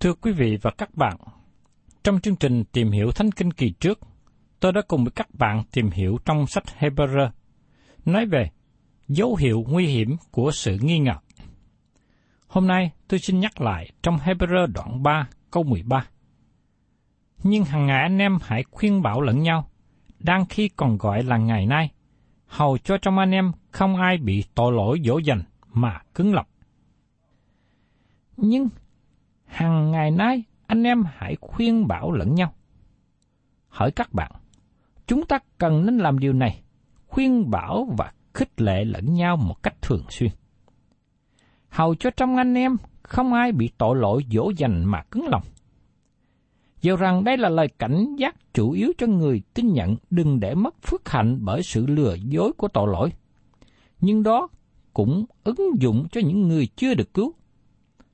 Thưa quý vị và các bạn, trong chương trình tìm hiểu Thánh Kinh kỳ trước, tôi đã cùng với các bạn tìm hiểu trong sách Hebrew, nói về dấu hiệu nguy hiểm của sự nghi ngờ. Hôm nay tôi xin nhắc lại trong Hebrew đoạn 3 câu 13. Nhưng hàng ngày anh em hãy khuyên bảo lẫn nhau, đang khi còn gọi là ngày nay, hầu cho trong anh em không ai bị tội lỗi dỗ dành mà cứng lòng. Nhưng hàng ngày nay anh em hãy khuyên bảo lẫn nhau. Hỏi các bạn, chúng ta cần nên làm điều này, khuyên bảo và khích lệ lẫn nhau một cách thường xuyên. Hầu cho trong anh em không ai bị tội lỗi dỗ dành mà cứng lòng. Dù rằng đây là lời cảnh giác chủ yếu cho người tin nhận đừng để mất phước hạnh bởi sự lừa dối của tội lỗi. Nhưng đó cũng ứng dụng cho những người chưa được cứu.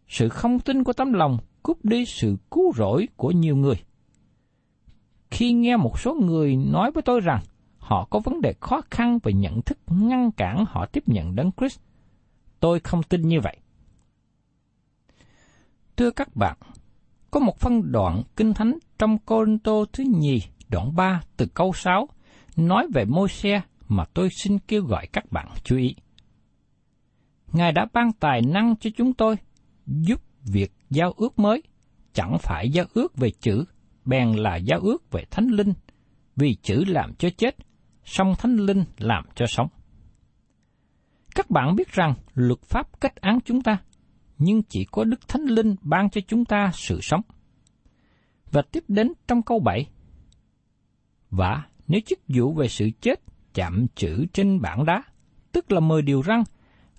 Sự không tin của tấm lòng cướp đi sự cứu rỗi của nhiều người. Khi nghe một số người nói với tôi rằng họ có vấn đề khó khăn về nhận thức ngăn cản họ tiếp nhận đấng Christ, tôi không tin như vậy. Thưa các bạn, có một phân đoạn kinh thánh trong Cô-rinh-tô thứ nhì đoạn 3 từ câu 6 nói về môi xe mà tôi xin kêu gọi các bạn chú ý. Ngài đã ban tài năng cho chúng tôi giúp việc giao ước mới, chẳng phải giao ước về chữ, bèn là giao ước về thánh linh, vì chữ làm cho chết, song thánh linh làm cho sống. Các bạn biết rằng luật pháp kết án chúng ta, nhưng chỉ có Đức Thánh Linh ban cho chúng ta sự sống. Và tiếp đến trong câu 7. Và nếu chức vụ về sự chết chạm chữ trên bảng đá, tức là mười điều răng,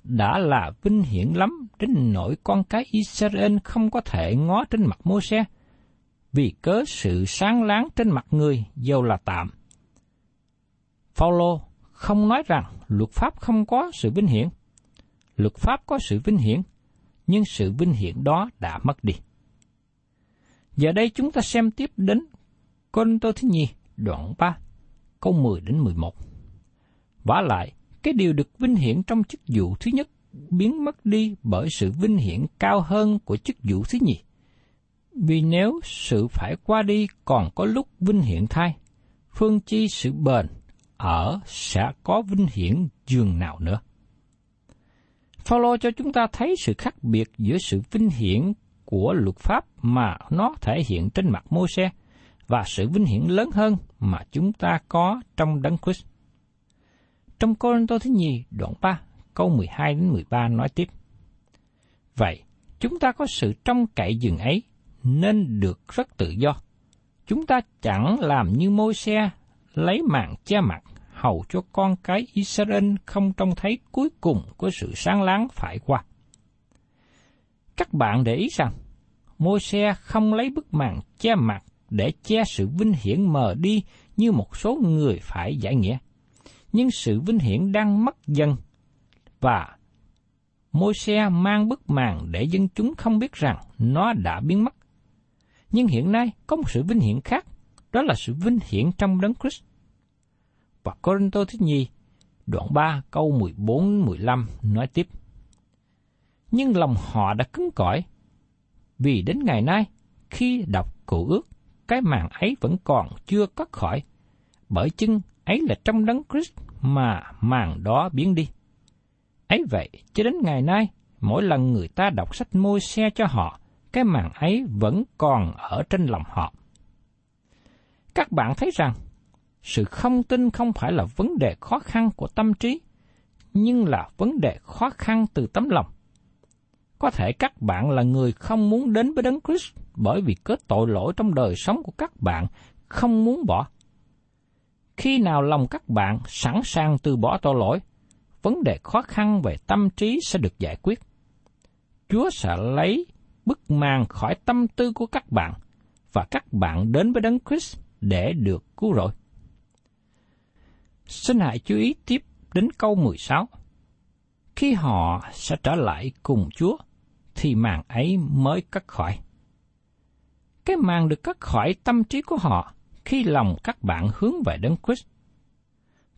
đã là vinh hiển lắm đến nỗi con cái Israel không có thể ngó trên mặt mô xe, vì cớ sự sáng láng trên mặt người dầu là tạm. Phaolô không nói rằng luật pháp không có sự vinh hiển. Luật pháp có sự vinh hiển, nhưng sự vinh hiển đó đã mất đi. Giờ đây chúng ta xem tiếp đến Côn Tô Thứ Nhi, đoạn 3, câu 10 đến 11. Vả lại, cái điều được vinh hiển trong chức vụ thứ nhất biến mất đi bởi sự vinh hiển cao hơn của chức vụ thứ nhì. Vì nếu sự phải qua đi còn có lúc vinh hiển thay, phương chi sự bền ở sẽ có vinh hiển dường nào nữa. Phaolô cho chúng ta thấy sự khác biệt giữa sự vinh hiển của luật pháp mà nó thể hiện trên mặt môi xe và sự vinh hiển lớn hơn mà chúng ta có trong Đấng Christ. Trong Cô Tô thứ nhì đoạn 3, câu 12 đến 13 nói tiếp. Vậy, chúng ta có sự trong cậy dừng ấy nên được rất tự do. Chúng ta chẳng làm như môi xe lấy mạng che mặt hầu cho con cái Israel không trông thấy cuối cùng của sự sáng láng phải qua. Các bạn để ý rằng, môi xe không lấy bức màn che mặt để che sự vinh hiển mờ đi như một số người phải giải nghĩa. Nhưng sự vinh hiển đang mất dần và môi xe mang bức màn để dân chúng không biết rằng nó đã biến mất. Nhưng hiện nay có một sự vinh hiển khác, đó là sự vinh hiển trong đấng Christ. Và Corinto thứ nhì, đoạn 3 câu 14-15 nói tiếp. Nhưng lòng họ đã cứng cỏi, vì đến ngày nay, khi đọc cụ ước, cái màn ấy vẫn còn chưa cắt khỏi, bởi chưng ấy là trong đấng Christ mà màn đó biến đi. Ấy vậy, cho đến ngày nay, mỗi lần người ta đọc sách môi xe cho họ, cái màn ấy vẫn còn ở trên lòng họ. Các bạn thấy rằng, sự không tin không phải là vấn đề khó khăn của tâm trí, nhưng là vấn đề khó khăn từ tấm lòng. Có thể các bạn là người không muốn đến với Đấng Christ bởi vì có tội lỗi trong đời sống của các bạn không muốn bỏ. Khi nào lòng các bạn sẵn sàng từ bỏ tội lỗi, vấn đề khó khăn về tâm trí sẽ được giải quyết. Chúa sẽ lấy bức màn khỏi tâm tư của các bạn và các bạn đến với Đấng Christ để được cứu rỗi. Xin hãy chú ý tiếp đến câu 16. Khi họ sẽ trở lại cùng Chúa, thì màn ấy mới cắt khỏi. Cái màn được cắt khỏi tâm trí của họ khi lòng các bạn hướng về Đấng Christ.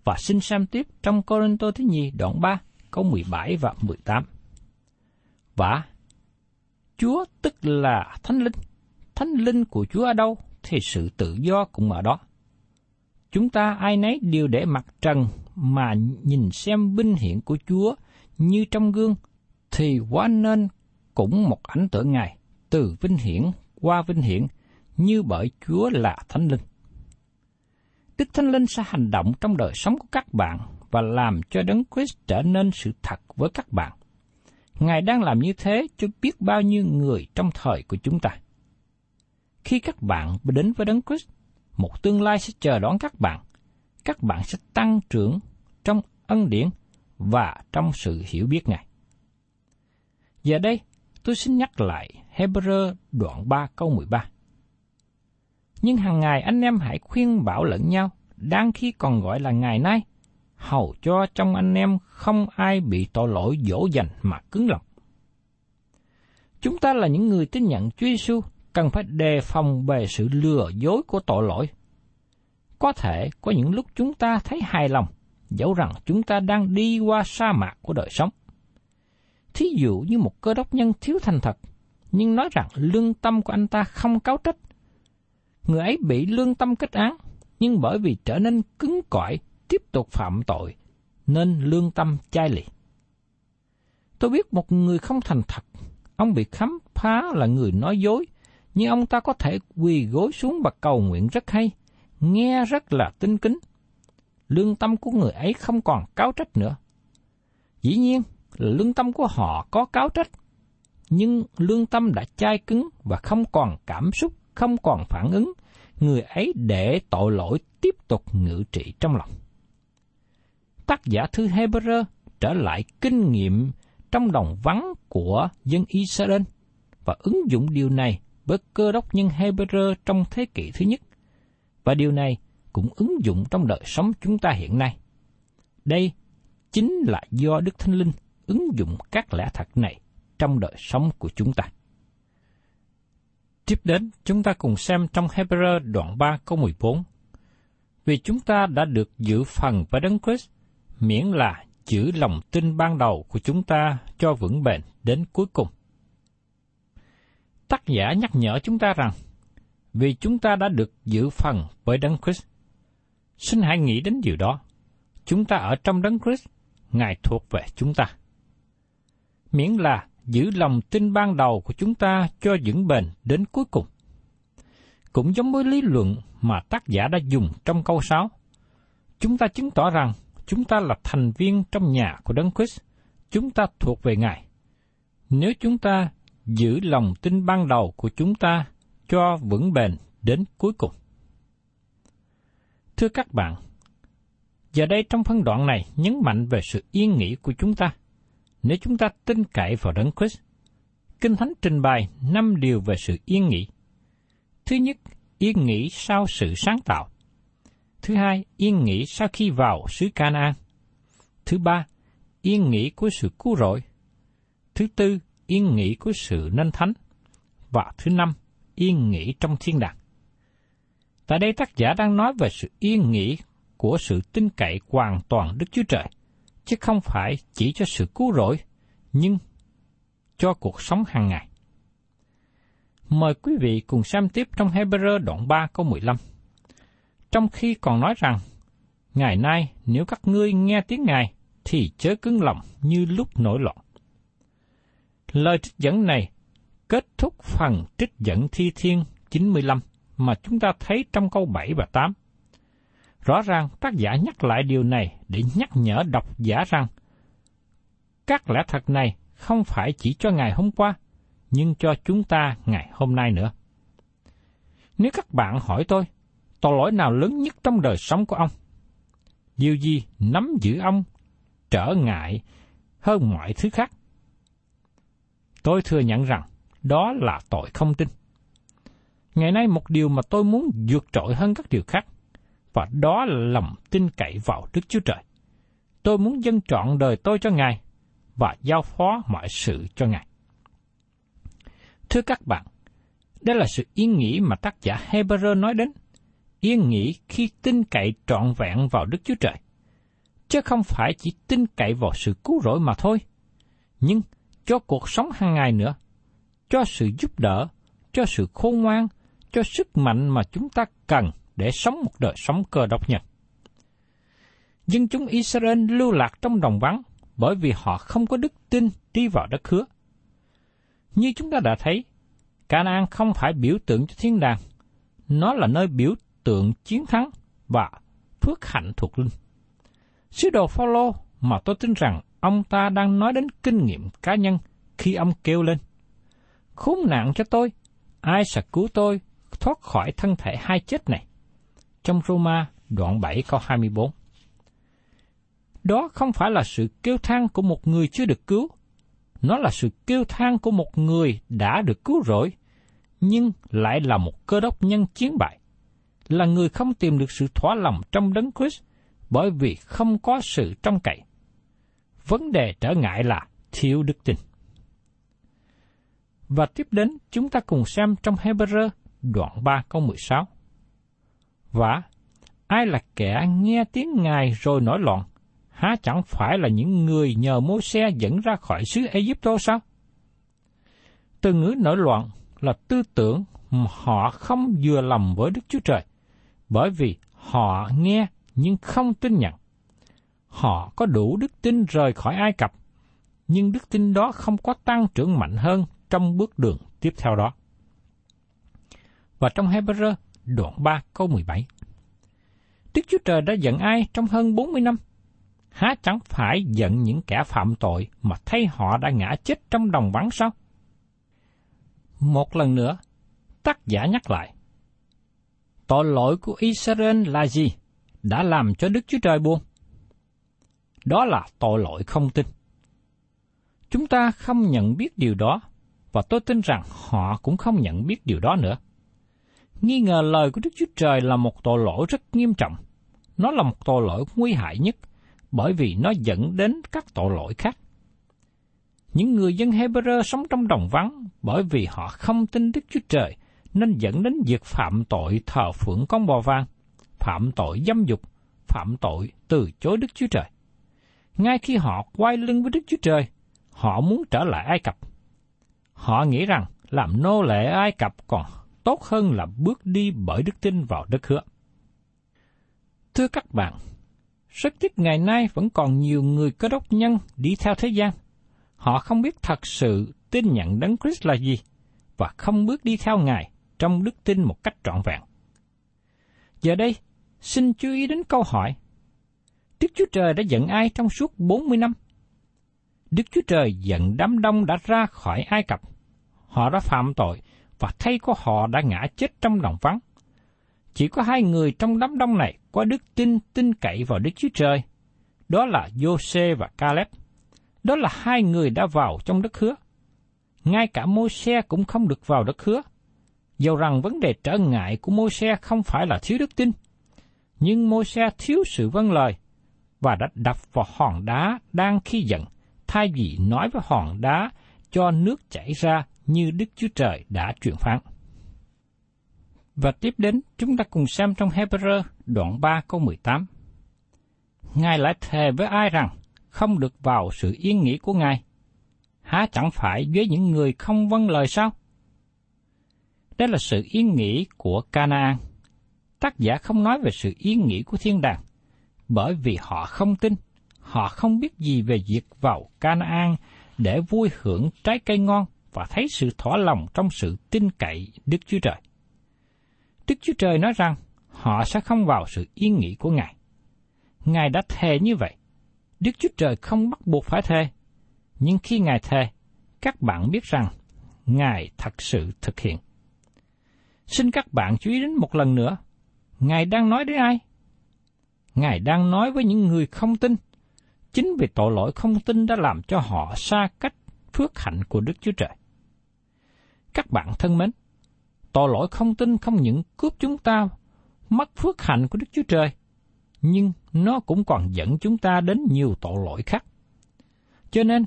Và xin xem tiếp trong Corinto thứ nhì đoạn 3, câu 17 và 18. Và Chúa tức là Thánh Linh. Thánh Linh của Chúa ở đâu thì sự tự do cũng ở đó. Chúng ta ai nấy đều để mặt trần mà nhìn xem vinh hiển của Chúa như trong gương, thì quá nên cũng một ảnh tượng Ngài, từ vinh hiển qua vinh hiển, như bởi Chúa là Thánh Linh. Đức Thánh Linh sẽ hành động trong đời sống của các bạn và làm cho Đấng Christ trở nên sự thật với các bạn. Ngài đang làm như thế cho biết bao nhiêu người trong thời của chúng ta. Khi các bạn đến với Đấng Christ, một tương lai sẽ chờ đón các bạn. Các bạn sẽ tăng trưởng trong ân điển và trong sự hiểu biết Ngài. Giờ đây, tôi xin nhắc lại Hebrew đoạn 3 câu 13. Nhưng hàng ngày anh em hãy khuyên bảo lẫn nhau, đang khi còn gọi là ngày nay, hầu cho trong anh em không ai bị tội lỗi dỗ dành mà cứng lòng. Chúng ta là những người tin nhận Chúa Giêsu cần phải đề phòng về sự lừa dối của tội lỗi. Có thể có những lúc chúng ta thấy hài lòng, dẫu rằng chúng ta đang đi qua sa mạc của đời sống. Thí dụ như một cơ đốc nhân thiếu thành thật, nhưng nói rằng lương tâm của anh ta không cáo trách. Người ấy bị lương tâm kết án, nhưng bởi vì trở nên cứng cỏi, tiếp tục phạm tội, nên lương tâm chai lì. Tôi biết một người không thành thật, ông bị khám phá là người nói dối, nhưng ông ta có thể quỳ gối xuống và cầu nguyện rất hay, nghe rất là tinh kính. Lương tâm của người ấy không còn cáo trách nữa. Dĩ nhiên, lương tâm của họ có cáo trách, nhưng lương tâm đã chai cứng và không còn cảm xúc, không còn phản ứng, người ấy để tội lỗi tiếp tục ngự trị trong lòng. Tác giả thư Hebrew trở lại kinh nghiệm trong đồng vắng của dân Israel và ứng dụng điều này với cơ đốc nhân Hebrew trong thế kỷ thứ nhất. Và điều này cũng ứng dụng trong đời sống chúng ta hiện nay. Đây chính là do Đức Thánh Linh ứng dụng các lẽ thật này trong đời sống của chúng ta. Tiếp đến, chúng ta cùng xem trong Hebrew đoạn 3 câu 14. Vì chúng ta đã được giữ phần với Đấng Christ, miễn là giữ lòng tin ban đầu của chúng ta cho vững bền đến cuối cùng. Tác giả nhắc nhở chúng ta rằng, vì chúng ta đã được giữ phần với Đấng Christ. Xin hãy nghĩ đến điều đó. Chúng ta ở trong Đấng Christ, Ngài thuộc về chúng ta. Miễn là giữ lòng tin ban đầu của chúng ta cho vững bền đến cuối cùng. Cũng giống với lý luận mà tác giả đã dùng trong câu 6, chúng ta chứng tỏ rằng chúng ta là thành viên trong nhà của Đấng Christ, chúng ta thuộc về Ngài. Nếu chúng ta giữ lòng tin ban đầu của chúng ta cho vững bền đến cuối cùng. Thưa các bạn, giờ đây trong phân đoạn này nhấn mạnh về sự yên nghỉ của chúng ta. Nếu chúng ta tin cậy vào Đấng Christ, Kinh Thánh trình bày năm điều về sự yên nghỉ. Thứ nhất, yên nghỉ sau sự sáng tạo. Thứ hai, yên nghỉ sau khi vào xứ Canaan. Thứ ba, yên nghỉ của sự cứu rỗi. Thứ tư, yên nghỉ của sự nên thánh. Và thứ năm, yên nghỉ trong thiên đàng. Tại đây tác giả đang nói về sự yên nghỉ của sự tin cậy hoàn toàn Đức Chúa Trời, chứ không phải chỉ cho sự cứu rỗi, nhưng cho cuộc sống hàng ngày. Mời quý vị cùng xem tiếp trong Hebrew đoạn 3 câu 15. Trong khi còn nói rằng, Ngày nay nếu các ngươi nghe tiếng Ngài, thì chớ cứng lòng như lúc nổi loạn. Lời trích dẫn này kết thúc phần trích dẫn thi thiên 95 mà chúng ta thấy trong câu 7 và 8. Rõ ràng tác giả nhắc lại điều này để nhắc nhở độc giả rằng các lẽ thật này không phải chỉ cho ngày hôm qua, nhưng cho chúng ta ngày hôm nay nữa. Nếu các bạn hỏi tôi, tội lỗi nào lớn nhất trong đời sống của ông? Điều gì nắm giữ ông trở ngại hơn mọi thứ khác? Tôi thừa nhận rằng đó là tội không tin. Ngày nay một điều mà tôi muốn vượt trội hơn các điều khác, và đó là lòng tin cậy vào Đức Chúa Trời. Tôi muốn dâng trọn đời tôi cho Ngài và giao phó mọi sự cho Ngài. Thưa các bạn, đây là sự yên nghỉ mà tác giả Hebrew nói đến. Yên nghỉ khi tin cậy trọn vẹn vào Đức Chúa Trời. Chứ không phải chỉ tin cậy vào sự cứu rỗi mà thôi, nhưng cho cuộc sống hàng ngày nữa, cho sự giúp đỡ, cho sự khôn ngoan, cho sức mạnh mà chúng ta cần để sống một đời sống cơ đốc nhân. Dân chúng Israel lưu lạc trong đồng vắng bởi vì họ không có đức tin đi vào đất hứa. Như chúng ta đã thấy, Canaan không phải biểu tượng cho thiên đàng, nó là nơi biểu tượng chiến thắng và phước hạnh thuộc linh. Sứ đồ Phaolô mà tôi tin rằng ông ta đang nói đến kinh nghiệm cá nhân khi ông kêu lên: Khốn nạn cho tôi, ai sẽ cứu tôi thoát khỏi thân thể hai chết này? Trong Roma đoạn 7 câu 24. Đó không phải là sự kêu than của một người chưa được cứu, nó là sự kêu than của một người đã được cứu rỗi, nhưng lại là một cơ đốc nhân chiến bại, là người không tìm được sự thỏa lòng trong đấng Christ bởi vì không có sự trong cậy. Vấn đề trở ngại là thiếu đức tin. Và tiếp đến chúng ta cùng xem trong Hebrew đoạn 3 câu 16. Và ai là kẻ nghe tiếng Ngài rồi nổi loạn, há chẳng phải là những người nhờ mô xe dẫn ra khỏi xứ Egypto sao? Từ ngữ nổi loạn là tư tưởng mà họ không vừa lòng với Đức Chúa Trời, bởi vì họ nghe nhưng không tin nhận. Họ có đủ đức tin rời khỏi Ai Cập, nhưng đức tin đó không có tăng trưởng mạnh hơn trong bước đường tiếp theo đó. Và trong Hebrew đoạn 3 câu 17. Đức Chúa Trời đã giận ai trong hơn 40 năm? Há chẳng phải giận những kẻ phạm tội mà thấy họ đã ngã chết trong đồng vắng sao? Một lần nữa, tác giả nhắc lại. Tội lỗi của Israel là gì? Đã làm cho Đức Chúa Trời buồn? Đó là tội lỗi không tin. Chúng ta không nhận biết điều đó, và tôi tin rằng họ cũng không nhận biết điều đó nữa. Nghi ngờ lời của Đức Chúa Trời là một tội lỗi rất nghiêm trọng. Nó là một tội lỗi nguy hại nhất, bởi vì nó dẫn đến các tội lỗi khác. Những người dân Hebrew sống trong đồng vắng bởi vì họ không tin Đức Chúa Trời nên dẫn đến việc phạm tội thờ phượng con bò vàng, phạm tội dâm dục, phạm tội từ chối Đức Chúa Trời. Ngay khi họ quay lưng với Đức Chúa Trời, họ muốn trở lại Ai Cập. Họ nghĩ rằng làm nô lệ Ai Cập còn tốt hơn là bước đi bởi đức tin vào đất hứa. Thưa các bạn, rất tiếc ngày nay vẫn còn nhiều người cơ đốc nhân đi theo thế gian, Họ không biết thật sự tin nhận Đấng Christ là gì và không bước đi theo Ngài trong đức tin một cách trọn vẹn. Giờ đây, xin chú ý đến câu hỏi. Đức Chúa Trời đã giận ai trong suốt 40 năm? Đức Chúa Trời giận đám đông đã ra khỏi Ai Cập. Họ đã phạm tội và thay của họ đã ngã chết trong đồng vắng. Chỉ có hai người trong đám đông này có đức tin tin cậy vào Đức Chúa Trời. Đó là Jose và Caleb. Đó là hai người đã vào trong đất hứa. Ngay cả môi-se cũng không được vào đất hứa. Dầu rằng vấn đề trở ngại của môi-se không phải là thiếu đức tin, nhưng môi-se thiếu sự vâng lời và đã đập vào hòn đá đang khi giận, thay vì nói với hòn đá cho nước chảy ra như Đức Chúa Trời đã truyền phán. Và tiếp đến, chúng ta cùng xem trong Hebrew đoạn 3 câu 18. Ngài lại thề với ai rằng không được vào sự yên nghỉ của Ngài? Há chẳng phải với những người không vâng lời sao? đây là sự yên nghỉ của Canaan. Tác giả không nói về sự yên nghỉ của thiên đàng, bởi vì họ không tin, họ không biết gì về việc vào Canaan để vui hưởng trái cây ngon và thấy sự thỏa lòng trong sự tin cậy Đức Chúa Trời. Đức Chúa Trời nói rằng họ sẽ không vào sự yên nghỉ của Ngài. Ngài đã thề như vậy. Đức Chúa Trời không bắt buộc phải thề. Nhưng khi Ngài thề, các bạn biết rằng Ngài thật sự thực hiện. Xin các bạn chú ý đến một lần nữa. Ngài đang nói đến ai? Ngài đang nói với những người không tin. Chính vì tội lỗi không tin đã làm cho họ xa cách phước hạnh của Đức Chúa Trời. Các bạn thân mến, tội lỗi không tin không những cướp chúng ta mất phước hạnh của Đức Chúa Trời, nhưng nó cũng còn dẫn chúng ta đến nhiều tội lỗi khác. Cho nên,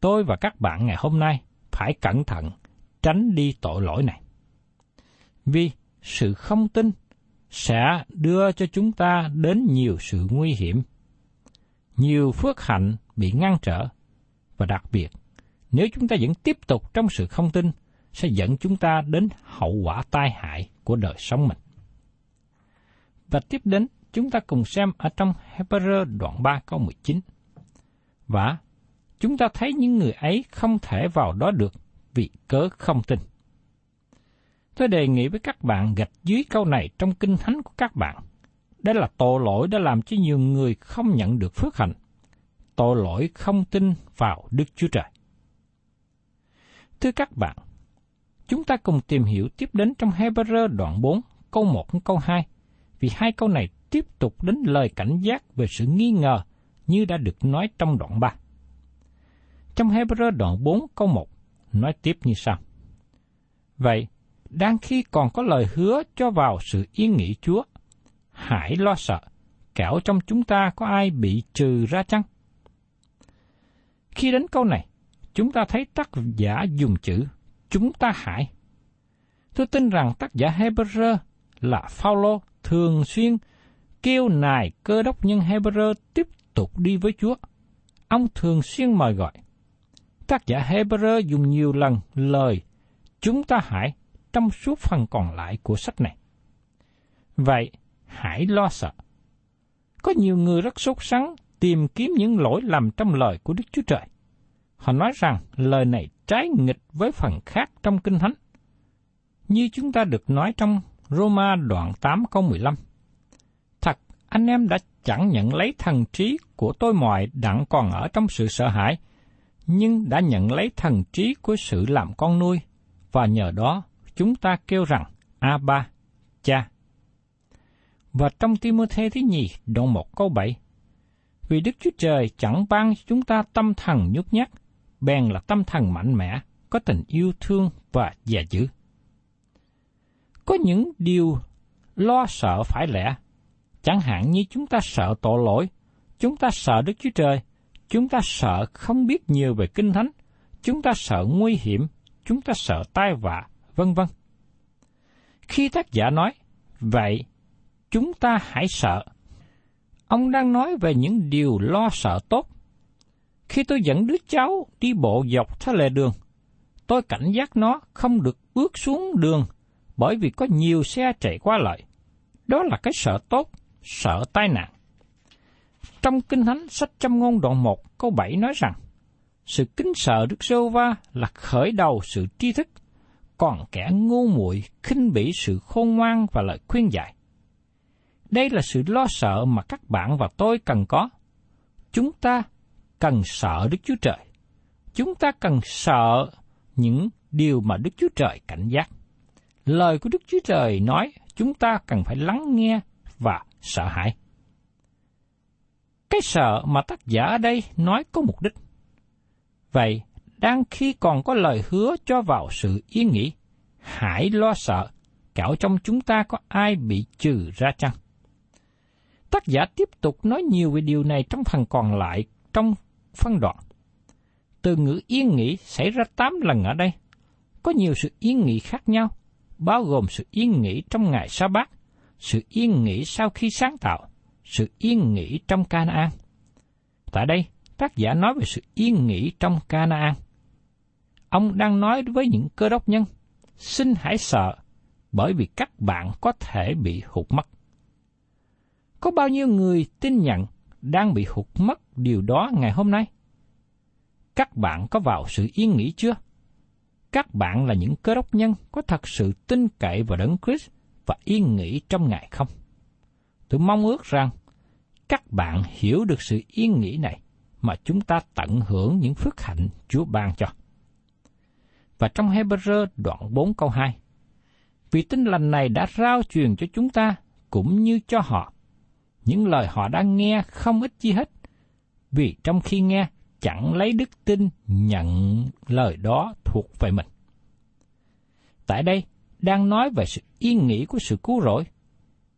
tôi và các bạn ngày hôm nay phải cẩn thận tránh đi tội lỗi này. Vì sự không tin sẽ đưa cho chúng ta đến nhiều sự nguy hiểm. Nhiều phước hạnh bị ngăn trở, và đặc biệt, nếu chúng ta vẫn tiếp tục trong sự không tin, sẽ dẫn chúng ta đến hậu quả tai hại của đời sống mình. Và tiếp đến, chúng ta cùng xem ở trong Hebrew đoạn 3 câu 19. Và chúng ta thấy những người ấy không thể vào đó được vì cớ không tin. Tôi đề nghị với các bạn gạch dưới câu này trong kinh thánh của các bạn. Đây là tội lỗi đã làm cho nhiều người không nhận được phước hạnh. Tội lỗi không tin vào Đức Chúa Trời. Thưa các bạn, chúng ta cùng tìm hiểu tiếp đến trong Hebrew đoạn 4, câu 1 đến câu 2, vì hai câu này tiếp tục đến lời cảnh giác về sự nghi ngờ như đã được nói trong đoạn 3. Trong Hebrew đoạn 4 câu 1 nói tiếp như sau. Vậy, đang khi còn có lời hứa cho vào sự yên nghỉ Chúa, hãy lo sợ, kẻo trong chúng ta có ai bị trừ ra chăng? Khi đến câu này, chúng ta thấy tác giả dùng chữ chúng ta hại. Tôi tin rằng tác giả Hebrew là Phaolô thường xuyên kêu nài cơ đốc nhân Hebrew tiếp tục đi với Chúa. Ông thường xuyên mời gọi. Tác giả Hebrew dùng nhiều lần lời chúng ta hãy trong suốt phần còn lại của sách này. Vậy, hãy lo sợ. Có nhiều người rất sốt sắng tìm kiếm những lỗi lầm trong lời của Đức Chúa Trời. Họ nói rằng lời này trái nghịch với phần khác trong Kinh Thánh. Như chúng ta được nói trong Roma đoạn 8 câu 15. Thật, anh em đã chẳng nhận lấy thần trí của tôi mọi đặng còn ở trong sự sợ hãi, nhưng đã nhận lấy thần trí của sự làm con nuôi, và nhờ đó chúng ta kêu rằng, A ba, cha. Và trong Timothy thứ nhì, đoạn 1 câu 7, Vì Đức Chúa Trời chẳng ban chúng ta tâm thần nhút nhát, bèn là tâm thần mạnh mẽ, có tình yêu thương và già dữ. Có những điều lo sợ phải lẽ, chẳng hạn như chúng ta sợ tội lỗi, chúng ta sợ Đức Chúa Trời, chúng ta sợ không biết nhiều về Kinh Thánh, chúng ta sợ nguy hiểm, chúng ta sợ tai vạ, vân vân. Khi tác giả nói, vậy, chúng ta hãy sợ. Ông đang nói về những điều lo sợ tốt. Khi tôi dẫn đứa cháu đi bộ dọc theo lề đường, tôi cảnh giác nó không được bước xuống đường bởi vì có nhiều xe chạy qua lại. Đó là cái sợ tốt, sợ tai nạn. Trong Kinh Thánh sách trăm ngôn đoạn 1 câu 7 nói rằng, Sự kính sợ Đức Sô Va là khởi đầu sự tri thức, còn kẻ ngu muội khinh bỉ sự khôn ngoan và lời khuyên dạy. Đây là sự lo sợ mà các bạn và tôi cần có. Chúng ta cần sợ Đức Chúa Trời. Chúng ta cần sợ những điều mà Đức Chúa Trời cảnh giác. Lời của Đức Chúa Trời nói chúng ta cần phải lắng nghe và sợ hãi. Cái sợ mà tác giả ở đây nói có mục đích. Vậy, đang khi còn có lời hứa cho vào sự yên nghỉ, hãy lo sợ, kẻo trong chúng ta có ai bị trừ ra chăng? Tác giả tiếp tục nói nhiều về điều này trong phần còn lại trong phân đoạn. Từ ngữ yên nghỉ xảy ra tám lần ở đây. Có nhiều sự yên nghỉ khác nhau, bao gồm sự yên nghỉ trong ngày sa bát, sự yên nghỉ sau khi sáng tạo, sự yên nghỉ trong Canaan. Tại đây, tác giả nói về sự yên nghỉ trong Canaan. Ông đang nói với những cơ đốc nhân, xin hãy sợ, bởi vì các bạn có thể bị hụt mất. Có bao nhiêu người tin nhận đang bị hụt mất điều đó ngày hôm nay? Các bạn có vào sự yên nghỉ chưa? Các bạn là những cơ đốc nhân có thật sự tin cậy vào Đấng Christ và yên nghỉ trong Ngài không? Tôi mong ước rằng các bạn hiểu được sự yên nghỉ này mà chúng ta tận hưởng những phước hạnh Chúa ban cho. Và trong Hebrew đoạn 4 câu 2, Vì tin lành này đã rao truyền cho chúng ta cũng như cho họ. Những lời họ đã nghe không ít chi hết, vì trong khi nghe chẳng lấy đức tin nhận lời đó thuộc về mình. Tại đây, đang nói về sự yên nghỉ của sự cứu rỗi.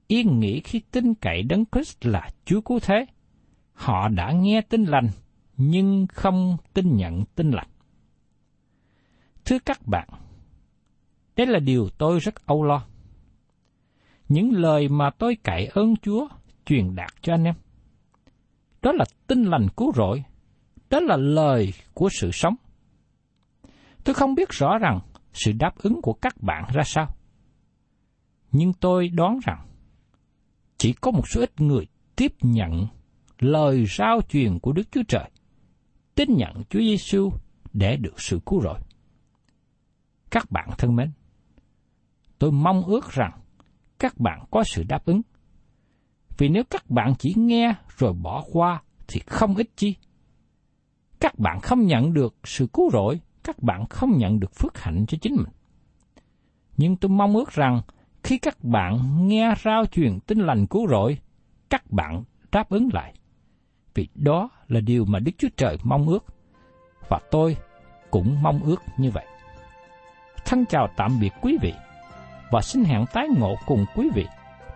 Yên nghỉ khi tin cậy đấng Christ là Chúa cứu thế. Họ đã nghe tin lành, nhưng không tin nhận tin lành. Thưa các bạn, đây là điều tôi rất âu lo. Những lời mà tôi cậy ơn Chúa truyền đạt cho anh em. Đó là tinh lành cứu rỗi, đó là lời của sự sống. Tôi không biết rõ rằng sự đáp ứng của các bạn ra sao. Nhưng tôi đoán rằng chỉ có một số ít người tiếp nhận lời giao truyền của Đức Chúa Trời, tin nhận Chúa Giêsu để được sự cứu rỗi. Các bạn thân mến, tôi mong ước rằng các bạn có sự đáp ứng. Vì nếu các bạn chỉ nghe rồi bỏ qua thì không ích chi. Các bạn không nhận được sự cứu rỗi các bạn không nhận được phước hạnh cho chính mình. Nhưng tôi mong ước rằng khi các bạn nghe rao truyền tin lành cứu rỗi, các bạn đáp ứng lại. Vì đó là điều mà Đức Chúa Trời mong ước, và tôi cũng mong ước như vậy. Thân chào tạm biệt quý vị, và xin hẹn tái ngộ cùng quý vị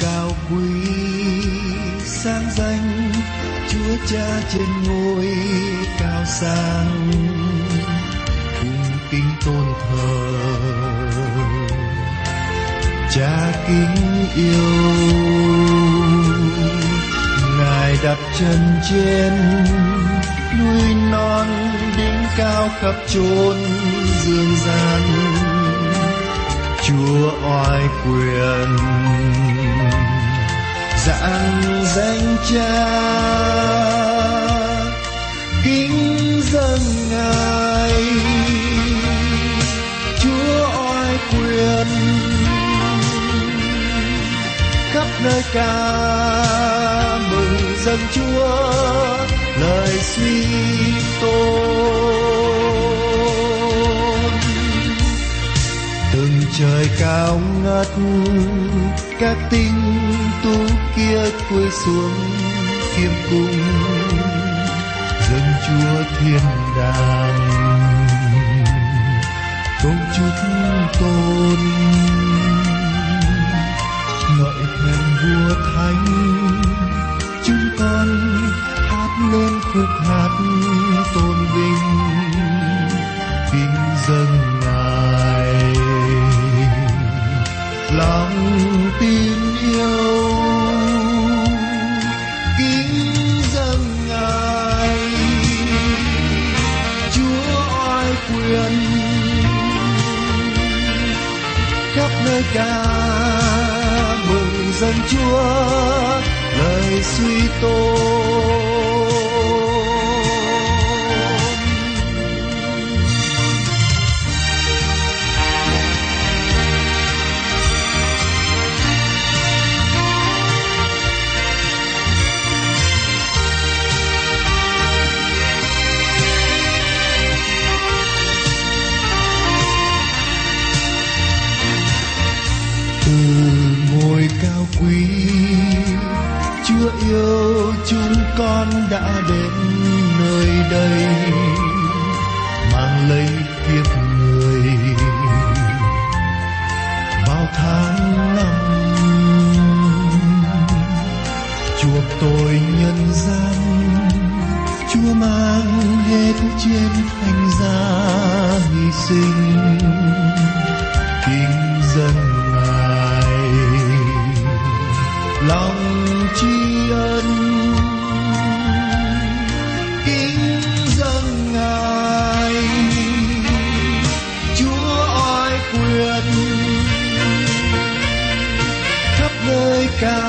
Cao quý sáng danh, chúa cha trên ngôi cao sang. Cung kính tôn thờ. Cha kính yêu. Ngài đặt chân trên núi non đỉnh cao khắp chốn dương gian chúa oai quyền. Dạng danh cha, kính dâng ngài. Chúa oai quyền. Khắp nơi ca mừng dân chúa, lời suy tôn trời cao ngất, các tinh tú kia cúi xuống khiêm cung. Dâng chúa thiên đàng tôn chúc tôn. Ngợi khen vua thánh, chúng con hát lên khúc hát tôn vinh. Ca mừng dân chúa lời suy tôn dân ngài lòng tri ân kính dân ngài. Chúa oai quyền khắp nơi ca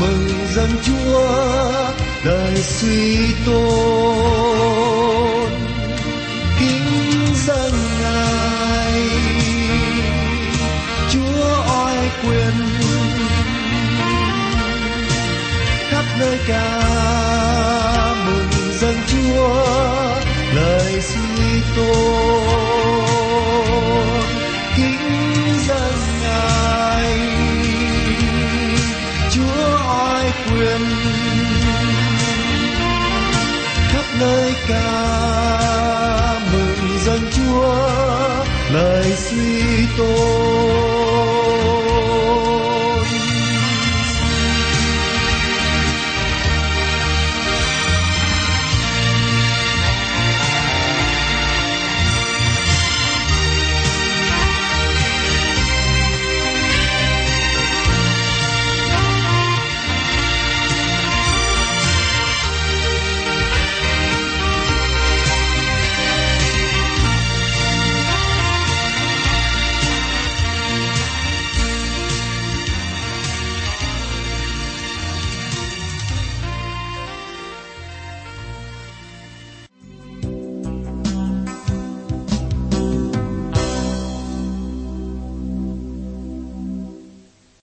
mừng dân chúa đời suy tôn nơi ca mừng dân chúa lời suy tôn.